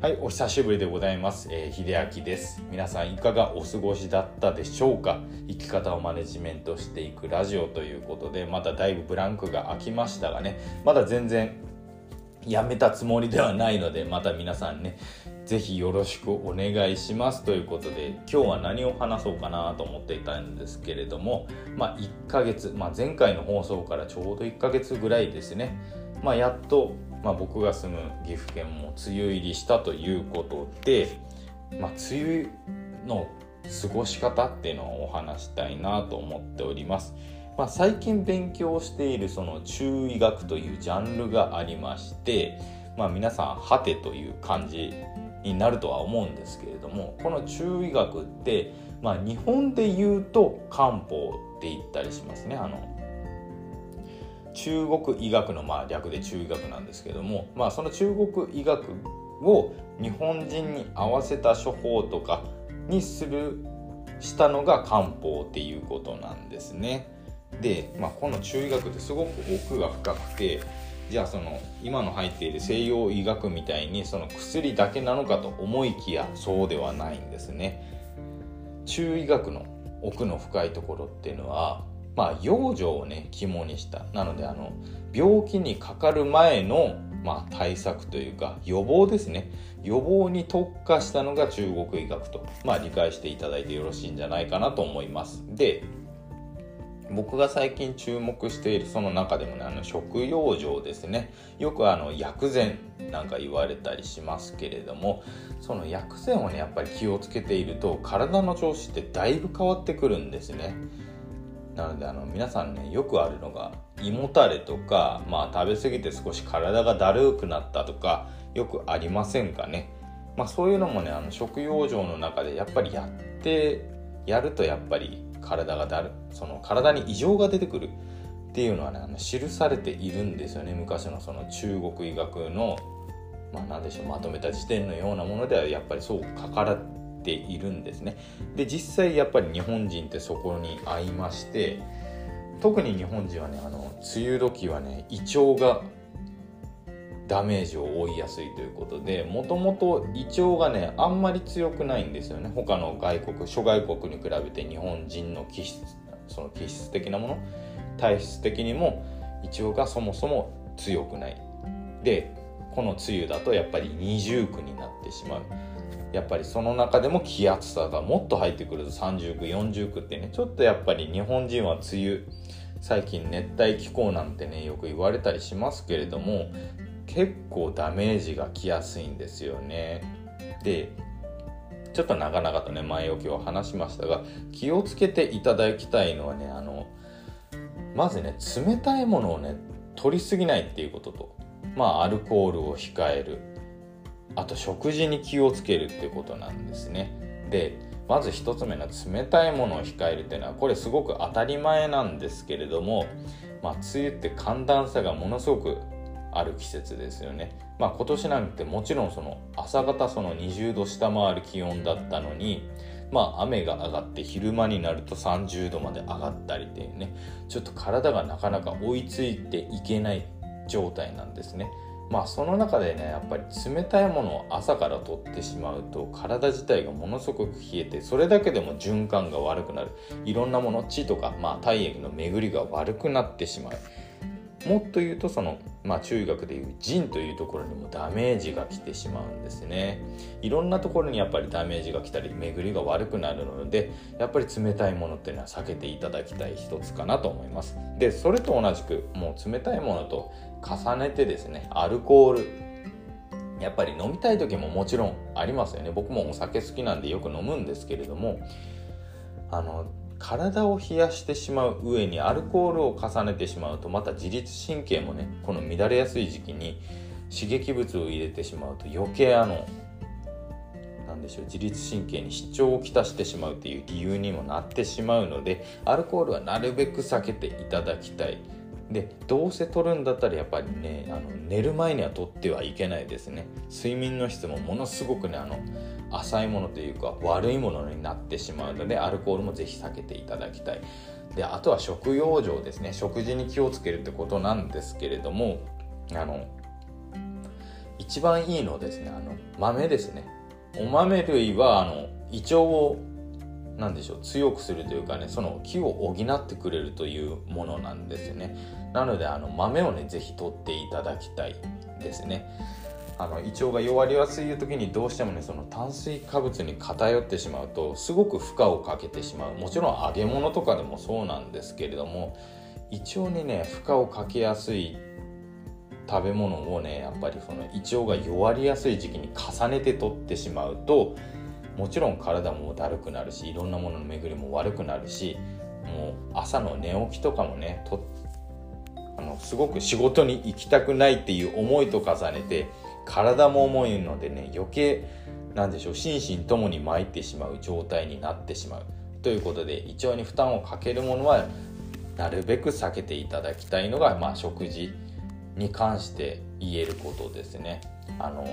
はい、お久しぶりでございます。えー、秀明です。皆さんいかがお過ごしだったでしょうか？生き方をマネジメントしていくラジオということで、まだだいぶブランクが空きましたがね、まだ全然やめたつもりではないので、また皆さんね、ぜひよろしくお願いしますということで、今日は何を話そうかなと思っていたんですけれども、まあ1ヶ月、まあ前回の放送からちょうど1ヶ月ぐらいですね、まあやっとまあ、僕が住む岐阜県も梅雨入りしたということで、まあ、梅雨の過ごし方っていうのをお話したいなと思っております。まあ、最近勉強しているその中医学というジャンルがありまして、まあ、皆さん「はて」という漢字になるとは思うんですけれどもこの中医学って、まあ、日本で言うと漢方って言ったりしますね。あの中国医学のまあ略で中医学なんですけども、まあ、その中国医学を日本人に合わせた処方とかにするしたのが漢方っていうことなんですね。で、まあ、この中医学ってすごく奥が深くてじゃあその今の入っている西洋医学みたいにその薬だけなのかと思いきやそうではないんですね。中医学の奥の深いところっていうのはまあ、養生をね肝にした。なのであの病気にかかる前の、まあ、対策というか予防ですね。予防に特化したのが中国医学と、まあ、理解していただいてよろしいんじゃないかなと思います。で僕が最近注目しているその中でもねあの食養生ですね。よくあの薬膳なんか言われたりしますけれどもその薬膳をねやっぱり気をつけていると体の調子ってだいぶ変わってくるんですね。なのであの皆さんねよくあるのが胃もたれとか、まあ、食べ過ぎて少し体がだるくなったとかよくありませんかね、まあ、そういうのもねあの食養生の中でやっぱりやってやるとやっぱり体がだるその体に異常が出てくる。っていうのはねあの記されているんですよね。昔のその中国医学のまあ何でしょうまとめた辞典のようなものではやっぱりそう書かているんですね。で実際やっぱり日本人ってそこに合いまして特に日本人はねあの梅雨時はね胃腸がダメージを負いやすいということでもともと胃腸がねあんまり強くないんですよね。他の外国諸外国に比べて日本人の気質その気質的なもの体質的にも胃腸がそもそも強くない。でこの梅雨だとやっぱり二重苦になってしまう。やっぱりその中でも気圧差がもっと入ってくると30区40区ってね。ちょっとやっぱり日本人は梅雨最近熱帯気候なんてねよく言われたりしますけれども結構ダメージがきやすいんですよね。でちょっと長々とね前置きを話しましたが気をつけていただきたいのはねあのまずね冷たいものをね取りすぎないっていうことと。まあアルコールを控える。あと食事に気をつけるっていうことなんですね。でまず1つ目の冷たいものを控えるっていうのはこれすごく当たり前なんですけれども、まあ、梅雨って寒暖差がものすごくある季節ですよね。まあ、今年なんてもちろんその朝方その20度下回る気温だったのに、まあ、雨が上がって昼間になると30度まで上がったりっていうねちょっと体がなかなか追いついていけない状態なんですね。まあその中でねやっぱり冷たいものを朝から取ってしまうと体自体がものすごく冷えてそれだけでも循環が悪くなる。いろんなもの血とか、まあ、体液の巡りが悪くなってしまう。もっと言うとその、まあ、中学でいう腎というところにもダメージが来てしまうんですね。いろんなところにやっぱりダメージが来たり巡りが悪くなるのでやっぱり冷たいものっていうのは避けていただきたい一つかなと思います。でそれと同じくもう冷たいものと重ねてですねアルコール。やっぱり飲みたい時ももちろんありますよね。僕もお酒好きなんでよく飲むんですけれどもあの体を冷やしてしまう上にアルコールを重ねてしまうとまた自律神経もねこの乱れやすい時期に刺激物を入れてしまうと余計あのなんでしょう自律神経に支障をきたしてしまうっていう理由にもなってしまうのでアルコールはなるべく避けていただきたい。でどうせ取るんだったらやっぱりねあの寝る前には取ってはいけないですね。睡眠の質もものすごくねあの浅いものというか悪いものになってしまうのでアルコールもぜひ避けていただきたい。であとは食用生ですね。食事に気をつけるってことなんですけれどもあの一番いいのですねあの豆ですね。お豆類はあの胃腸を何でしょう強くするというかねその気を補ってくれるというものなんですよね。なのであの豆をね是非取っていただきたいですね。あの胃腸が弱りやすい時にどうしてもねその炭水化物に偏ってしまうとすごく負荷をかけてしまう。もちろん揚げ物とかでもそうなんですけれども胃腸にね負荷をかけやすい食べ物をねやっぱりその胃腸が弱りやすい時期に重ねて取ってしまうともちろん体もだるくなるしいろんなものの巡りも悪くなるしもう朝の寝起きとかもねとあのすごく仕事に行きたくないっていう思いと重ねて体も重いのでね余計なんでしょう心身ともに参ってしまう状態になってしまうということで胃腸に負担をかけるものはなるべく避けていただきたいのが、まあ、食事に関して言えることですね。あの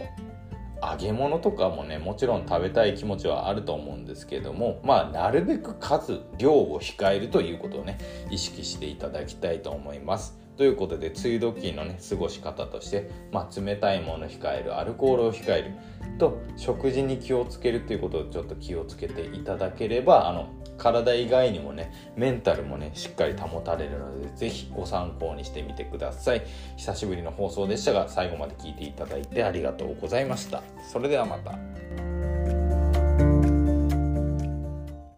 揚げ物とかもねもちろん食べたい気持ちはあると思うんですけどもまあなるべく数量を控えるということをね意識していただきたいと思います。ということで梅雨時のね過ごし方として、まあ、冷たいものを控えるアルコールを控えると食事に気をつけるということをちょっと気をつけていただければあの体以外にもねメンタルもねしっかり保たれるので是非ご参考にしてみてください。久しぶりの放送でしたが最後まで聞いていただいてありがとうございました。それではまた。